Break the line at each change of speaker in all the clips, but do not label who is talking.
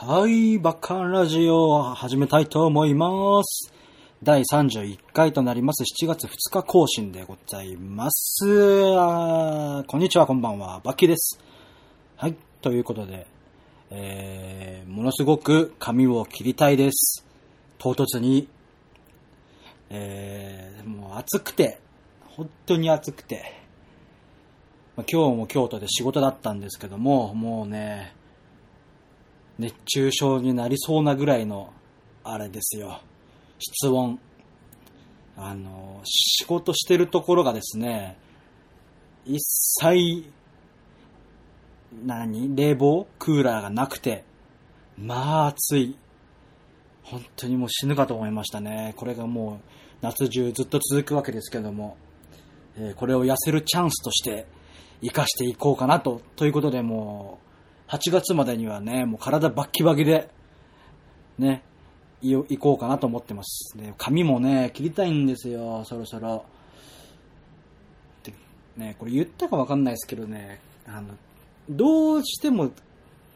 はい、バカンラジオを始めたいと思います。第31回となります7月2日更新でございます。こんにちは、こんばんは、バッキーです。はい、ということで、えー、ものすごく髪を切りたいです。唐突に、えー、もう暑くて、本当に暑くて、ま今日も京都で仕事だったんですけども、もうね、熱中症になりそうなぐらいの、あれですよ。室温。あの、仕事してるところがですね、一切、何？冷房？クーラーがなくて、まあ暑い。本当にもう死ぬかと思いましたね。これがもう夏中ずっと続くわけですけども、えーこれを痩せるチャンスとして活かしていこうかなと。ということでもう、8月までにはね、もう体バッキバキで、ね、行こうかなと思ってます。で、髪もね、切りたいんですよ、そろそろ。ね、これ言ったかわかんないですけどね、あの、どうしても、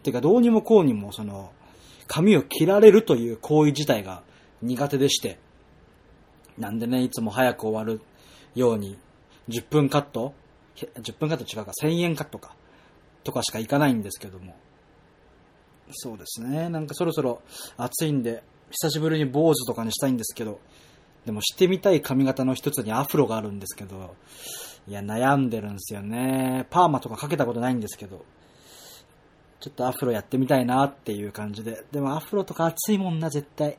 てかどうにもこうにも、その、髪を切られるという行為自体が苦手でして、なんでね、いつも早く終わるように、10分カット ?10 分カット違うか、1000円カットか。とかしか行かないんですけども。そうですね。なんかそろそろ暑いんで、久しぶりに坊主とかにしたいんですけど、でもしてみたい髪型の一つにアフロがあるんですけど、いや、悩んでるんですよね。パーマとかかけたことないんですけど、ちょっとアフロやってみたいなっていう感じで。でもアフロとか暑いもんな、絶対。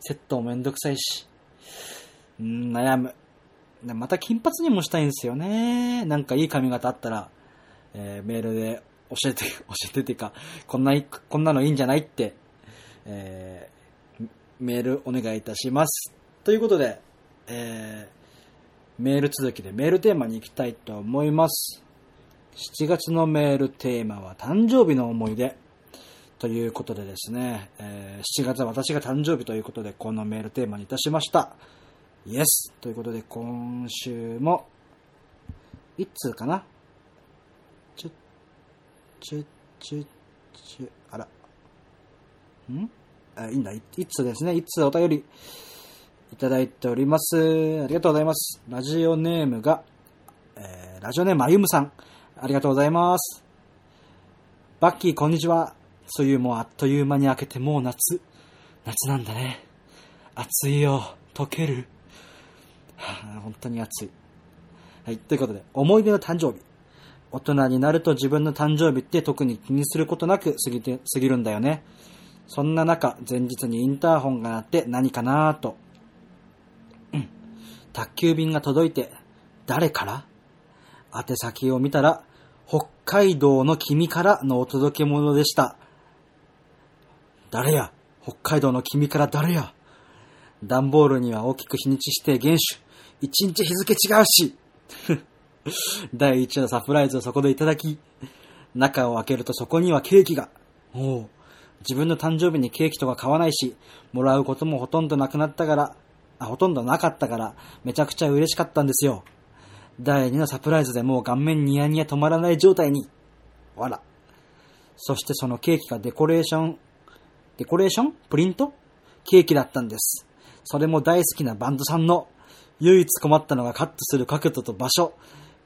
セットもめんどくさいし。うん、悩む。また金髪にもしたいんですよね。なんかいい髪型あったら、えーメールで教えて、教えてっていうか、こんな、こんなのいいんじゃないって、えーメールお願いいたします。ということで、えーメール続きでメールテーマに行きたいと思います。7月のメールテーマは誕生日の思い出。ということでですね、えー7月は私が誕生日ということで、このメールテーマにいたしました。イエスということで、今週も、いつかな、ちょ、ちょ、ちょ、あら。んあ、いいんだ。いいつですね。いつお便りいただいております。ありがとうございます。ラジオネームが、えーラジオネームあゆむさん。ありがとうございます。バッキー、こんにちは。梅雨もあっという間に明けてもう夏。夏なんだね。暑いよ。溶ける。はあ、本当に暑い。はい。ということで、思い出の誕生日。大人になると自分の誕生日って特に気にすることなく過ぎて、過ぎるんだよね。そんな中、前日にインターホンが鳴って何かなぁと。う ん宅急便が届いて、誰から？宛先を見たら、北海道の君からのお届け物でした。誰や？北海道の君から誰や？段ボールには大きく日にちして原種。一日日付違うし。第一のサプライズをそこでいただき、中を開けるとそこにはケーキが。おう自分の誕生日にケーキとか買わないし、もらうこともほとんどなくなったから、あ、ほとんどなかったから、めちゃくちゃ嬉しかったんですよ。第二のサプライズでもう顔面ニヤニヤ止まらない状態に。わら。そしてそのケーキがデコレーション、デコレーション？プリント？ケーキだったんです。それも大好きなバンドさんの。唯一困ったのがカットする角度と場所。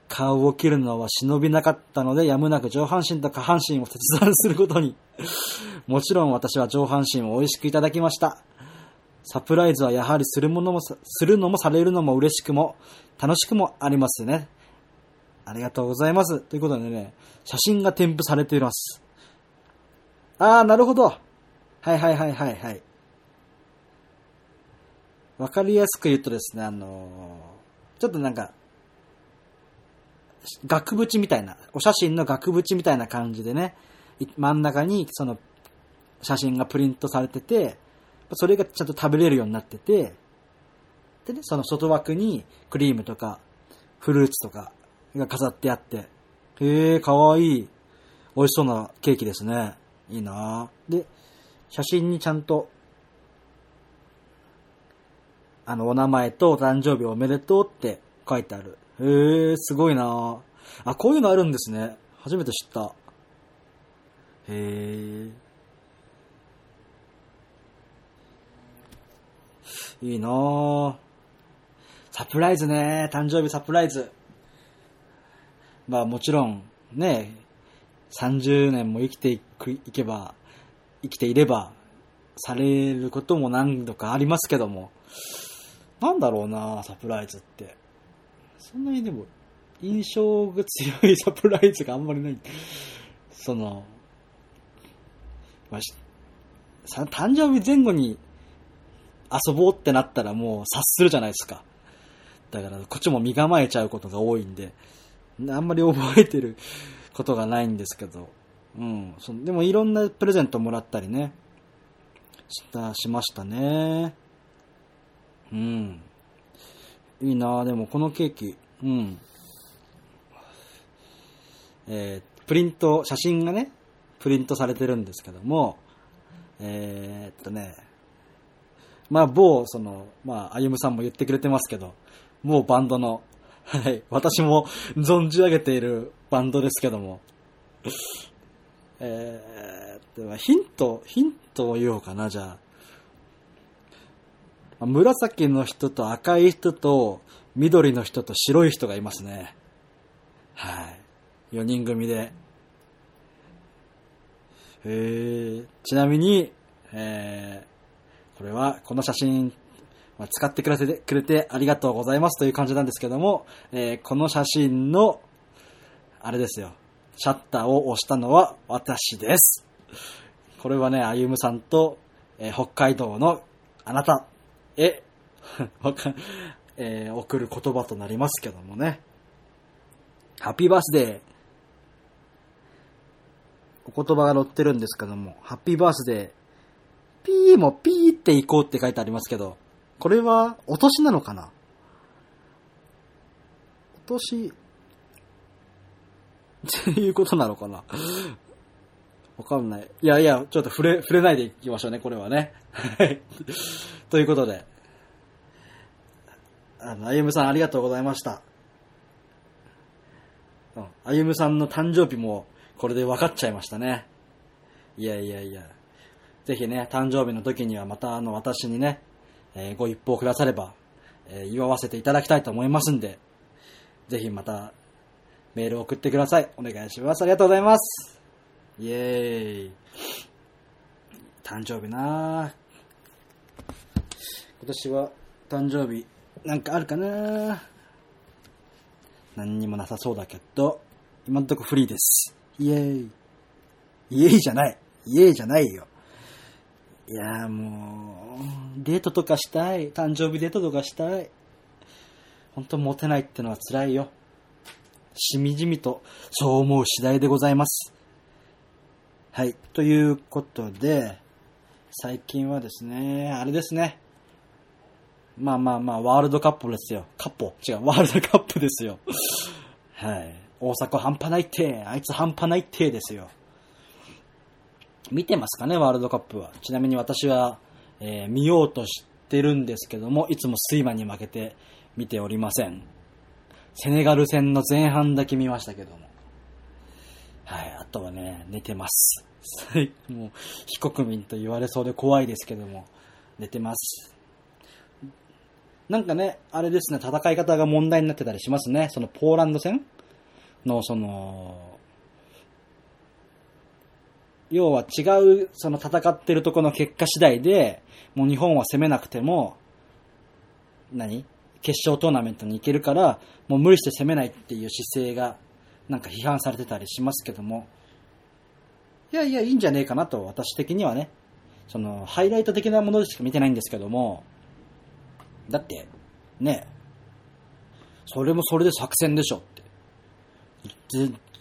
顔を切るのは忍びなかったので、やむなく上半身と下半身を切断することに。もちろん私は上半身を美味しくいただきました。サプライズはやはりするものも、するのもされるのも嬉しくも、楽しくもありますね。ありがとうございます。ということでね、写真が添付されています。あー、なるほど。はいはいはいはいはい。わかりやすく言うとですね、あのーちょっとなんか、額縁みたいな、お写真の額縁みたいな感じでね、真ん中にその写真がプリントされてて、それがちゃんと食べれるようになってて、でね、その外枠にクリームとかフルーツとかが飾ってあって、へえ、かわいい。美味しそうなケーキですね。いいなぁで、写真にちゃんと、あの、お名前とお誕生日おめでとうって書いてある。へえ、すごいなあ、こういうのあるんですね。初めて知った。へえ。いいなサプライズね。誕生日サプライズ。まあもちろん、ね、30年も生きていくいけば、生きていれば、されることも何度かありますけども。なんだろうなサプライズって。そんなにでも、印象が強いサプライズがあんまりない。その、まあ、誕生日前後に遊ぼうってなったらもう察するじゃないですか。だからこっちも身構えちゃうことが多いんで、あんまり覚えてることがないんですけど、うん。そでもいろんなプレゼントもらったりね、した、しましたね。うん。いいなでもこのケーキ、うん。えー、プリント、写真がね、プリントされてるんですけども、えー、っとね、まあ、某、その、まあ、あゆむさんも言ってくれてますけど、某バンドの、はい、私も 存じ上げているバンドですけども、えー、っと、ヒント、ヒントを言おうかな、じゃあ。紫の人と赤い人と緑の人と白い人がいますね。はい。4人組で。えー、ちなみに、えー、これは、この写真、ま、使ってくれてくれてありがとうございますという感じなんですけども、えー、この写真の、あれですよ。シャッターを押したのは私です。これはね、あゆむさんと、えー、北海道のあなたへ、えー、送る言葉となりますけどもね。ハッピーバースデー。お言葉が載ってるんですけども、ハッピーバースデー。ピーもピーって行こうって書いてありますけど、これはお年なのかな？お年、っていうことなのかな？わかんない。いやいや、ちょっと触れ、触れないでいきましょうね、これはね。はい。ということで、あの、あゆむさんありがとうございました。うん。あゆむさんの誕生日もこれで分かっちゃいましたね。いやいやいや。ぜひね、誕生日の時にはまたあの私にね、えー、ご一報くだされば、えー、祝わせていただきたいと思いますんで、ぜひまたメールを送ってください。お願いします。ありがとうございます。イエーイ。誕生日な今年は誕生日なんかあるかな何にもなさそうだけど、今んとこフリーです。イエーイ。イエーイじゃない。イエーイじゃないよ。いやもう、デートとかしたい。誕生日デートとかしたい。本当モテないってのは辛いよ。しみじみと、そう思う次第でございます。はい。ということで、最近はですね、あれですね。まあまあまあ、ワールドカップですよ。カッポ違う、ワールドカップですよ。はい。大阪半端ないって、あいつ半端ないってですよ。見てますかね、ワールドカップは。ちなみに私は、えー、見ようとしてるんですけども、いつもスイマに負けて見ておりません。セネガル戦の前半だけ見ましたけども。はい、とはね、寝てます。もう、非国民と言われそうで怖いですけども、寝てます。なんかね、あれですね、戦い方が問題になってたりしますね。そのポーランド戦？の、その、要は違う、その戦ってるとこの結果次第で、もう日本は攻めなくても、何？決勝トーナメントに行けるから、もう無理して攻めないっていう姿勢が、なんか批判されてたりしますけども、いやいや、いいんじゃねえかなと、私的にはね。その、ハイライト的なものでしか見てないんですけども、だって、ね、それもそれで作戦でしょって。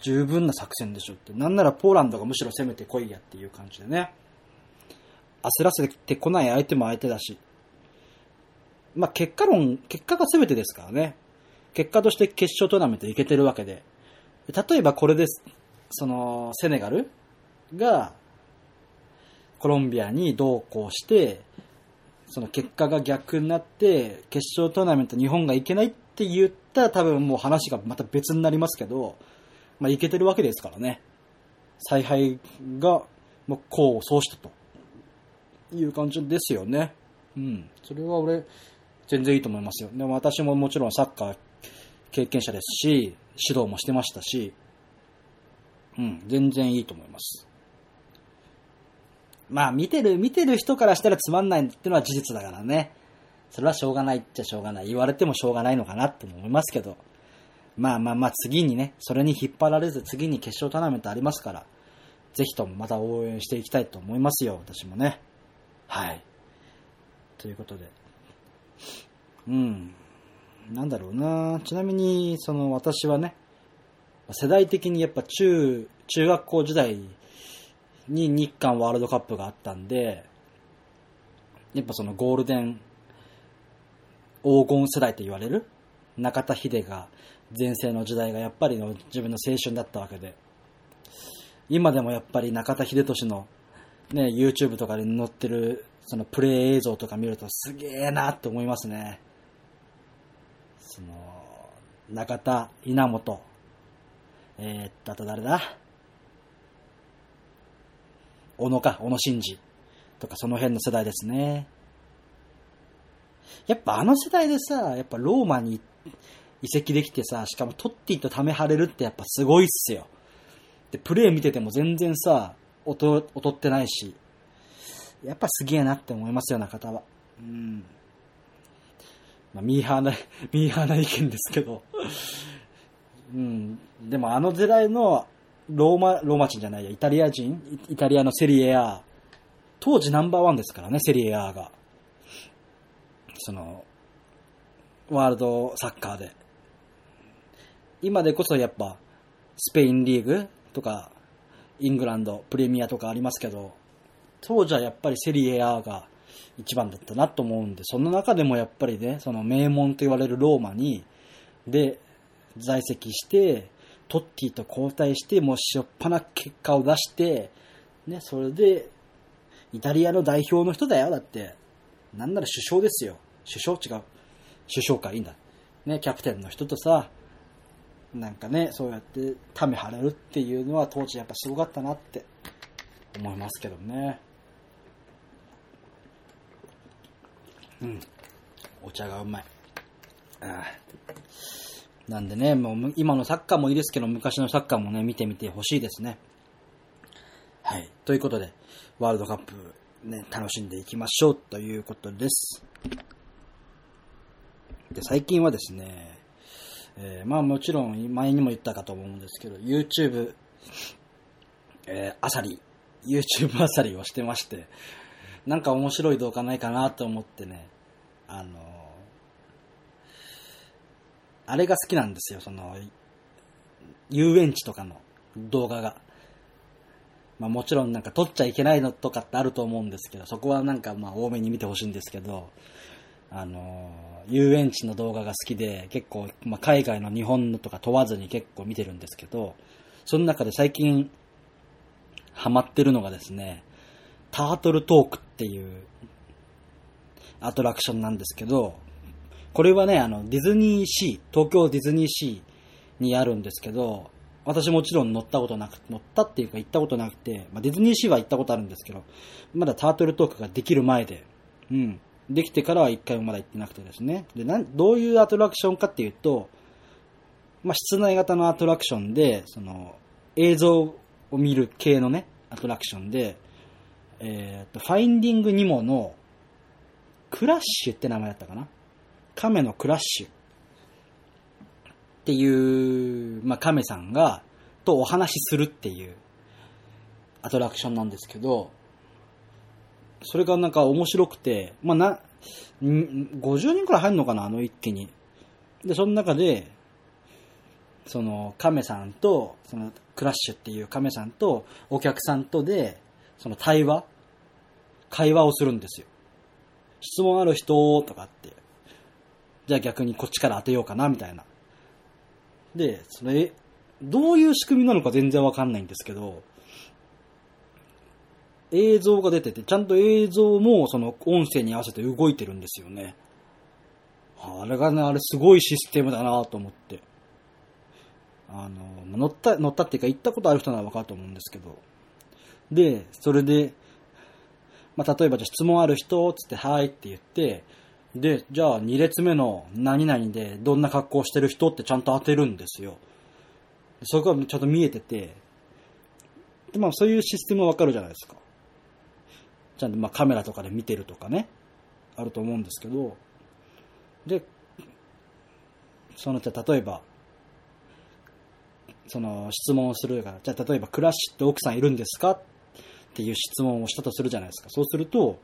十分な作戦でしょって。なんならポーランドがむしろ攻めてこいやっていう感じでね。焦らせてこない相手も相手だし。まあ結果論、結果が全てですからね。結果として決勝トーナメント行けてるわけで。例えばこれです。その、セネガルが、コロンビアに同行して、その結果が逆になって、決勝トーナメント日本が行けないって言ったら多分もう話がまた別になりますけど、まあ行けてるわけですからね。采配が、もうこうそうしたという感じですよね。うん。それは俺、全然いいと思いますよ。でも私ももちろんサッカー経験者ですし、指導もしてましたし、うん、全然いいと思います。まあ、見てる、見てる人からしたらつまんないってのは事実だからね。それはしょうがないっちゃしょうがない。言われてもしょうがないのかなって思いますけど。まあまあまあ、次にね、それに引っ張られず、次に決勝トーナメントありますから、ぜひともまた応援していきたいと思いますよ、私もね。はい。ということで。うん。なんだろうなちなみに、その私はね、世代的にやっぱ中、中学校時代に日韓ワールドカップがあったんで、やっぱそのゴールデン黄金世代と言われる中田秀が前世の時代がやっぱりの自分の青春だったわけで、今でもやっぱり中田秀俊のね、YouTube とかで載ってるそのプレイ映像とか見るとすげえなって思いますね。その、中田、稲本、えー、っと、あと誰だ？小野か、小野伸二とかその辺の世代ですね。やっぱあの世代でさ、やっぱローマに移籍できてさ、しかもトッティとため張れるってやっぱすごいっすよ。で、プレー見てても全然さ、劣劣ってないし、やっぱすげえなって思いますよ、中田は。うん。まあ、ミーハーな、ミーハーな意見ですけど。うん。でもあの時代のローマ、ローマ人じゃないや、イタリア人？イイタリアのセリエ A、当時ナンバーワンですからね、セリエ A が。その、ワールドサッカーで。今でこそやっぱ、スペインリーグ？とか、イングランド、プレミアとかありますけど、当時はやっぱりセリエ A が一番だったなと思うんで、その中でもやっぱりね、その名門と言われるローマに、で、在籍して、トッティと交代して、もうしょっぱな結果を出して、ね、それで、イタリアの代表の人だよ、だって。なんなら首相ですよ。首相違う。首相か、いいんだ。ね、キャプテンの人とさ、なんかね、そうやって、ため張れるっていうのは当時やっぱすごかったなって思いますけどね。うん。お茶がうまい。あなんでね、もう今のサッカーもいいですけど、昔のサッカーもね、見てみてほしいですね。はい。ということで、ワールドカップ、ね、楽しんでいきましょうということです。で、最近はですね、えーまあもちろん前にも言ったかと思うんですけど、YouTube、えー、あさり、YouTube あさりをしてまして、なんか面白い動画ないかなと思ってね、あのあれが好きなんですよ、その、遊園地とかの動画が。まあもちろんなんか撮っちゃいけないのとかってあると思うんですけど、そこはなんかまあ多めに見てほしいんですけど、あの遊園地の動画が好きで、結構、まあ海外の日本のとか問わずに結構見てるんですけど、その中で最近ハマってるのがですね、タートルトークっていうアトラクションなんですけど、これはね、あの、ディズニーシー、東京ディズニーシーにあるんですけど、私もちろん乗ったことなく、乗ったっていうか行ったことなくて、まあ、ディズニーシーは行ったことあるんですけど、まだタートルトークができる前で、うん。できてからは一回もまだ行ってなくてですね。で、なん、どういうアトラクションかっていうと、まあ、室内型のアトラクションで、その、映像を見る系のね、アトラクションで、えっ、と、ファインディングニモの、クラッシュって名前だったかな？亀のクラッシュ。っていう、まあ、亀さんが、とお話しするっていうアトラクションなんですけど、それがなんか面白くて、まあ、な、ん50人くらい入るのかな、あの一気に。で、その中で、その亀さんと、そのクラッシュっていう亀さんとお客さんとで、その対話会話をするんですよ。質問ある人とかって。じゃあ逆にこっちから当てようかな、みたいな。で、それ、どういう仕組みなのか全然わかんないんですけど、映像が出てて、ちゃんと映像もその音声に合わせて動いてるんですよね。あれがね、あれすごいシステムだなと思って。あの、乗った、乗ったっていうか行ったことある人ならわかると思うんですけど。で、それで、まあ、例えばじゃあ質問ある人つって、はいって言って、で、じゃあ2列目の何々でどんな格好してる人ってちゃんと当てるんですよ。そこがちゃんと見えてて、で、まあそういうシステムはわかるじゃないですか。ちゃんとまあカメラとかで見てるとかね、あると思うんですけど、で、その、じゃあ例えば、その質問をするから、じゃあ例えばクラッシュって奥さんいるんですか？っていう質問をしたとするじゃないですか。そうすると、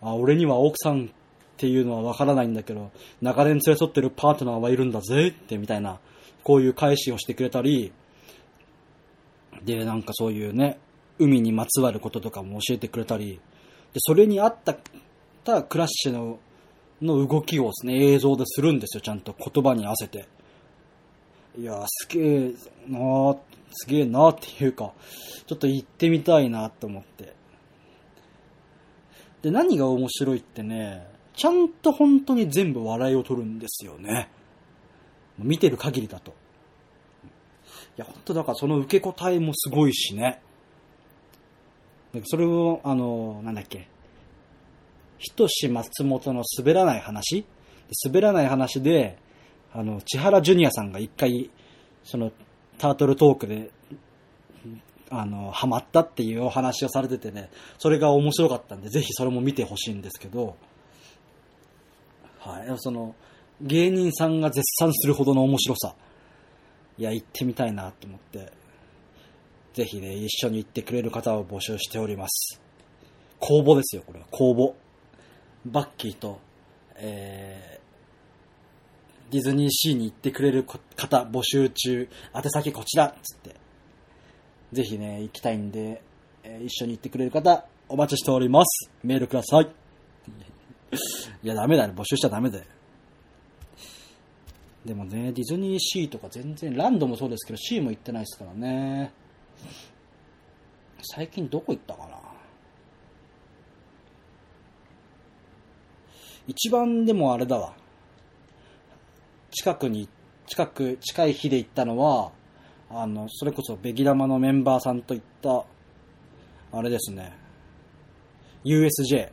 あ、俺には奥さんっていうのはわからないんだけど、長年連れ添ってるパートナーはいるんだぜってみたいな、こういう返しをしてくれたり、で、なんかそういうね、海にまつわることとかも教えてくれたり、で、それに合った、たクラッシュの、の動きをですね、映像でするんですよ、ちゃんと言葉に合わせて。いやー、すげえなー、すげえなっていうか、ちょっと行ってみたいなと思って。で、何が面白いってね、ちゃんと本当に全部笑いを取るんですよね。見てる限りだと。いや、本当だからその受け答えもすごいしね。それを、あの、なんだっけ。ひとし松本の滑らない話滑らない話で、あの、千原ジュニアさんが一回、その、タートルトークで、あの、ハマったっていうお話をされててね、それが面白かったんで、ぜひそれも見てほしいんですけど、はい、その、芸人さんが絶賛するほどの面白さ、いや、行ってみたいなと思って、ぜひね、一緒に行ってくれる方を募集しております。公募ですよ、これは。公募。バッキーと、えー、ディズニーシーに行ってくれる方募集中、宛先こちらっつって。ぜひね、行きたいんで、えー一緒に行ってくれる方、お待ちしております。メールください。いや、ダメだね。募集しちゃダメだよ。でもね、ディズニーシーとか全然、ランドもそうですけど、シーも行ってないですからね。最近どこ行ったかな一番でもあれだわ。近くに、近く、近い日で行ったのは、あの、それこそベギ玉のメンバーさんと行った、あれですね。USJ。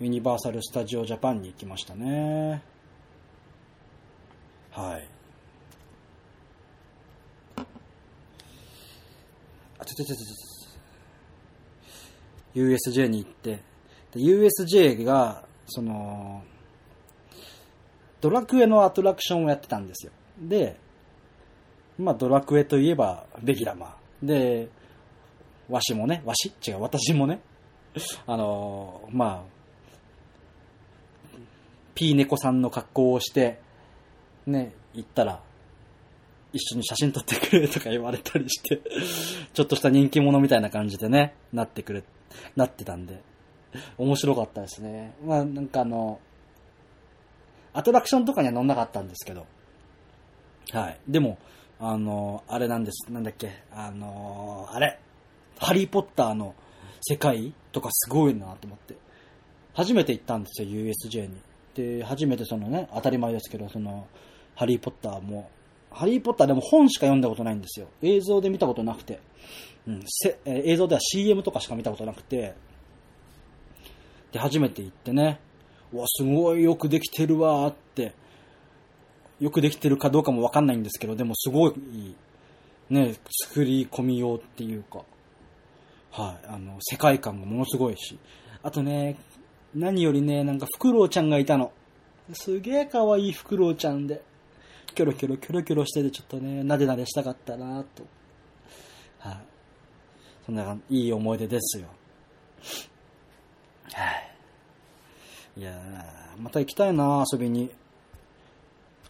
ユニバーサル・スタジオ・ジャパンに行きましたね。はい。あ、ちょちょちょちょちょ。USJ に行って、で USJ が、その、ドラクエのアトラクションをやってたんですよ。で、まあドラクエといえば、ベギラマ。で、わしもね、わし？違う、私もね、あのーまあ、ピーネコさんの格好をして、ね、行ったら、一緒に写真撮ってくれとか言われたりして、ちょっとした人気者みたいな感じでね、なってくれ、なってたんで、面白かったですね。まあなんかあの、アトラクションとかには乗んなかったんですけど、はい。でも、あの、あれなんです、なんだっけ、あの、あれ、ハリーポッターの世界とかすごいなと思って。初めて行ったんですよ、USJ に。で、初めてそのね、当たり前ですけど、その、ハリーポッターも、ハリーポッターでも本しか読んだことないんですよ。映像で見たことなくて。うん、せ映像では CM とかしか見たことなくて。で、初めて行ってね、わ、すごいよくできてるわーって、よくできてるかどうかもわかんないんですけど、でもすごい、ね、作り込みようっていうか、はい、あの、世界観がものすごいし、あとね、何よりね、なんかフクロウちゃんがいたの。すげえ可愛いフクロウちゃんで、キョロキョロキョロキョロしててちょっとね、なでなでしたかったなと。はい、そんないい思い出ですよ。はい、いやまた行きたいな遊びに。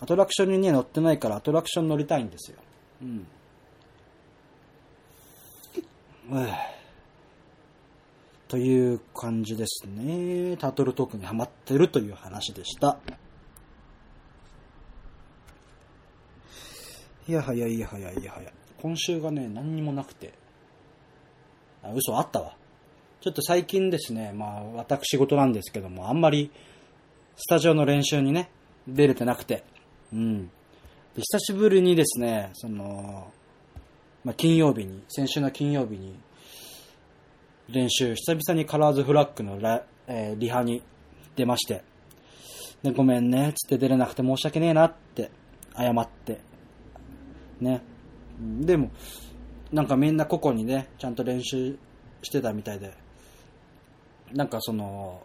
アトラクションにね、乗ってないからアトラクション乗りたいんですよ。うん。という感じですね。タトルトークにハマってるという話でした。いやはやいやはやいやはや。今週がね、何にもなくて。あ、嘘あったわ。ちょっと最近ですね、まあ私事なんですけども、あんまりスタジオの練習にね、出れてなくて。うん。で久しぶりにですね、その、まあ金曜日に、先週の金曜日に、練習、久々にカラーズフラッグのラ、えーリハに出まして、で、ごめんね、つって出れなくて申し訳ねえなって、謝って、ね。でも、なんかみんな個々にね、ちゃんと練習してたみたいで、なんかその、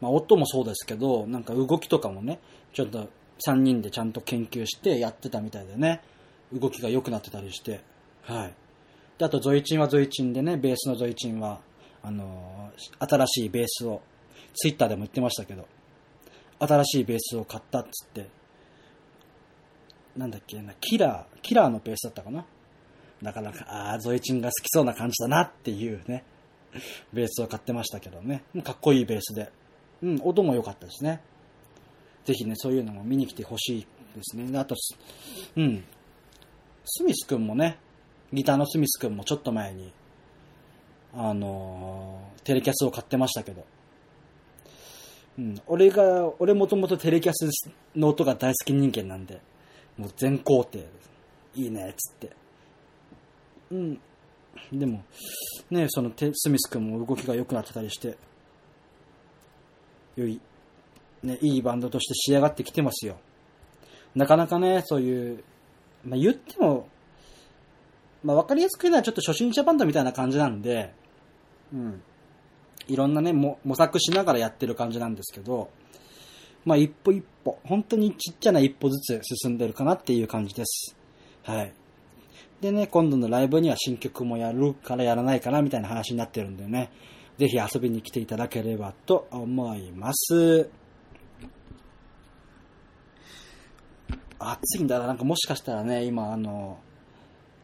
まあ音もそうですけど、なんか動きとかもね、ちょっと3人でちゃんと研究してやってたみたいでね、動きが良くなってたりして、はい。で、あとゾイチンはゾイチンでね、ベースのゾイチンは、あのー新しいベースを、ツイッターでも言ってましたけど、新しいベースを買ったっつって、なんだっけな、キラー、キラーのベースだったかな。なかなか、ああ、ゾイチンが好きそうな感じだなっていうね、ベースを買ってましたけどね。かっこいいベースで。うん、音も良かったですね。ぜひね、そういうのも見に来てほしいですね。あと、うん。スミスくんもね、ギターのスミスくんもちょっと前に、あのーテレキャスを買ってましたけど、うん、俺が、俺もともとテレキャスの音が大好き人間なんで、もう全肯定です。いいね、つって。うん。でも、ね、そのテスミス君も動きが良くなってたりして、より、ね、いいバンドとして仕上がってきてますよ。なかなかね、そういう、まあ、言っても、まあ、わかりやすく言うのはちょっと初心者バンドみたいな感じなんで、うん。いろんなね、模索しながらやってる感じなんですけど、まあ一歩一歩、本当にちっちゃな一歩ずつ進んでるかなっていう感じです。はい。でね、今度のライブには新曲もやるからやらないかなみたいな話になってるんでね、ぜひ遊びに来ていただければと思います。暑いんだな、なんかもしかしたらね、今あの、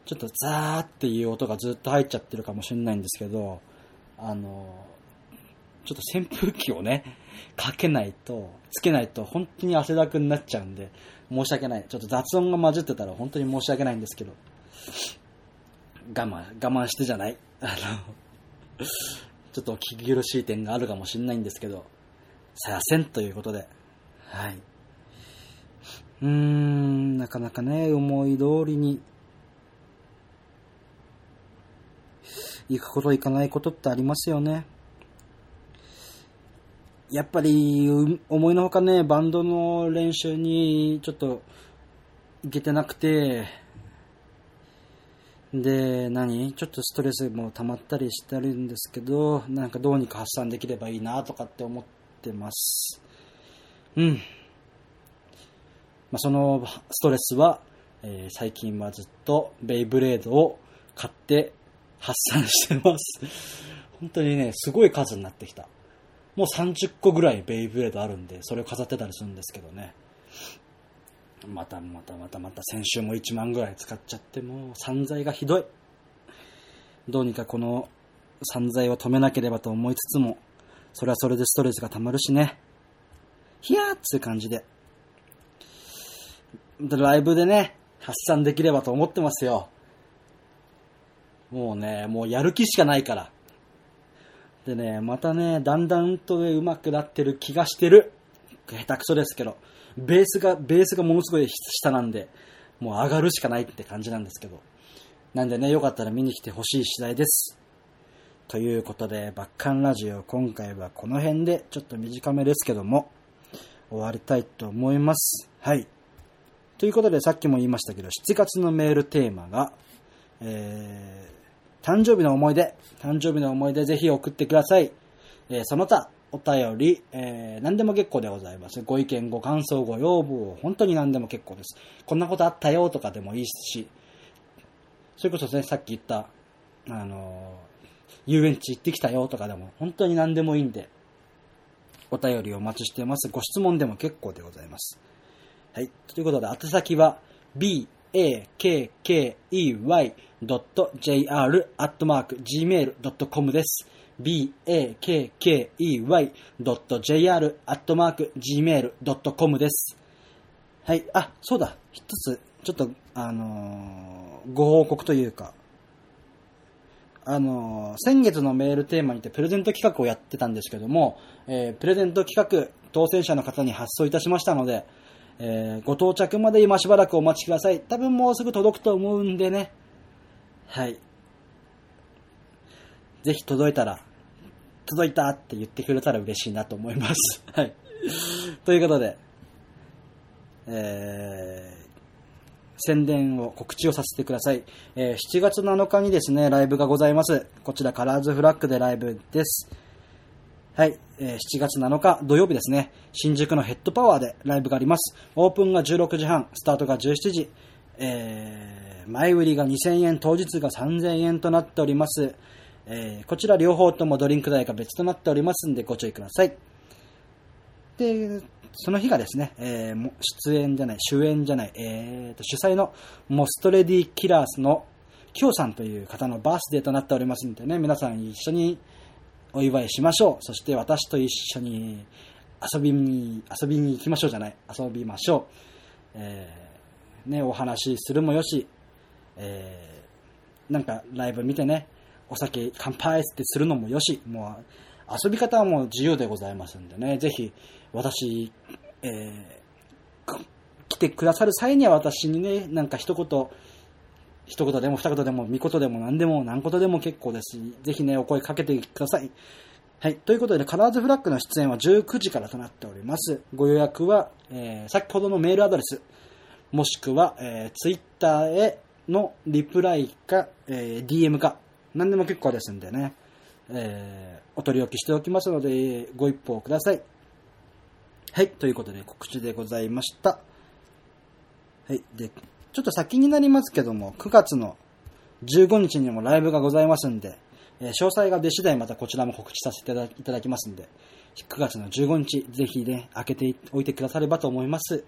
ちょっとザーっていう音がずっと入っちゃってるかもしれないんですけど、あの、ちょっと扇風機をね、かけないと、つけないと本当に汗だくになっちゃうんで、申し訳ない。ちょっと雑音が混じってたら本当に申し訳ないんですけど、我慢、我慢してじゃない。あの、ちょっと聞き苦しい点があるかもしれないんですけど、さやせんということで、はい。うーん、なかなかね、思い通りに、行くこと行かないことってありますよね。やっぱり、思いのほかね、バンドの練習にちょっと行けてなくて、で、何？ちょっとストレスも溜まったりしてるんですけど、なんかどうにか発散できればいいなとかって思ってます。うん。まあ、そのストレスは、えー最近はずっとベイブレードを買って発散してます。本当にね、すごい数になってきた。もう30個ぐらいベイブレードあるんで、それを飾ってたりするんですけどね。またまたまたまた先週も1万ぐらい使っちゃって、もう散財がひどい。どうにかこの散財を止めなければと思いつつも、それはそれでストレスが溜まるしね。ひやーっつう感じで。でライブでね、発散できればと思ってますよ。もうね、もうやる気しかないから。でね、またね、だんだんとね、上手くなってる気がしてる。下手くそですけど。ベースが、ベースがものすごい下なんで、もう上がるしかないって感じなんですけど。なんでね、よかったら見に来てほしい次第です。ということで、バッカンラジオ、今回はこの辺で、ちょっと短めですけども、終わりたいと思います。はい。ということで、さっきも言いましたけど、7月のメールテーマが、えー、誕生日の思い出、誕生日の思い出ぜひ送ってください。えーその他、お便り、えー何でも結構でございます。ご意見、ご感想、ご要望、本当に何でも結構です。こんなことあったよとかでもいいし、それこそね、さっき言った、あのー遊園地行ってきたよとかでも、本当に何でもいいんで、お便りお待ちしてます。ご質問でも結構でございます。はい。ということで、宛先は、b, a, k, k, e, y, j, r, gmail.com です。b, a, k, k, e, y, j, r, gmail.com です。はい。あ、そうだ。一つ、ちょっと、あのーご報告というか、あのー先月のメールテーマにてプレゼント企画をやってたんですけども、えープレゼント企画、当選者の方に発送いたしましたので、えーご到着まで今しばらくお待ちください。多分もうすぐ届くと思うんでね。はい。ぜひ届いたら、届いたって言ってくれたら嬉しいなと思います。はい。ということで、えー、宣伝を告知をさせてください。えー7月7日にですね、ライブがございます。こちらカラーズフラッグでライブです。はい、えー7月7日土曜日ですね、新宿のヘッドパワーでライブがあります。オープンが16時半、スタートが17時、えー前売りが2000円、当日が3000円となっております。えーこちら両方ともドリンク代が別となっておりますんでご注意ください。で、その日がですね、えー出演じゃない、主演じゃない、えーと、主催のモストレディキラースのキョウさんという方のバースデーとなっておりますんでね、皆さん一緒にお祝いしましょう。そして私と一緒に遊びに、遊びに行きましょうじゃない、遊びましょう。えーね、お話しするもよし、えーなんかライブ見てね、お酒乾杯ってするのもよし、もう遊び方はもう自由でございますんでね、ぜひ私、えー来てくださる際には私にね、なんか一言、一言でも二言でも三言でも何でも何言でも結構ですし、ぜひね、お声かけてください。はい。ということで、カラーズフラッグの出演は19時からとなっております。ご予約は、えー先ほどのメールアドレス、もしくは、えー、ツイッターへのリプライか、えー DM か、何でも結構ですんでね、えーお取り置きしておきますので、ご一報ください。はい。ということで、告知でございました。はい。で、ちょっと先になりますけども、9月の15日にもライブがございますんで、えー詳細が出次第またこちらも告知させていただいただきますんで、9月の15日、ぜひね、開けておいてくださればと思います。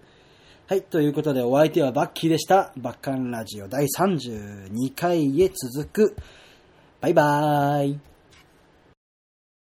はい、ということでお相手はバッキーでした。バッカンラジオ第32回へ続く。バイバーイ。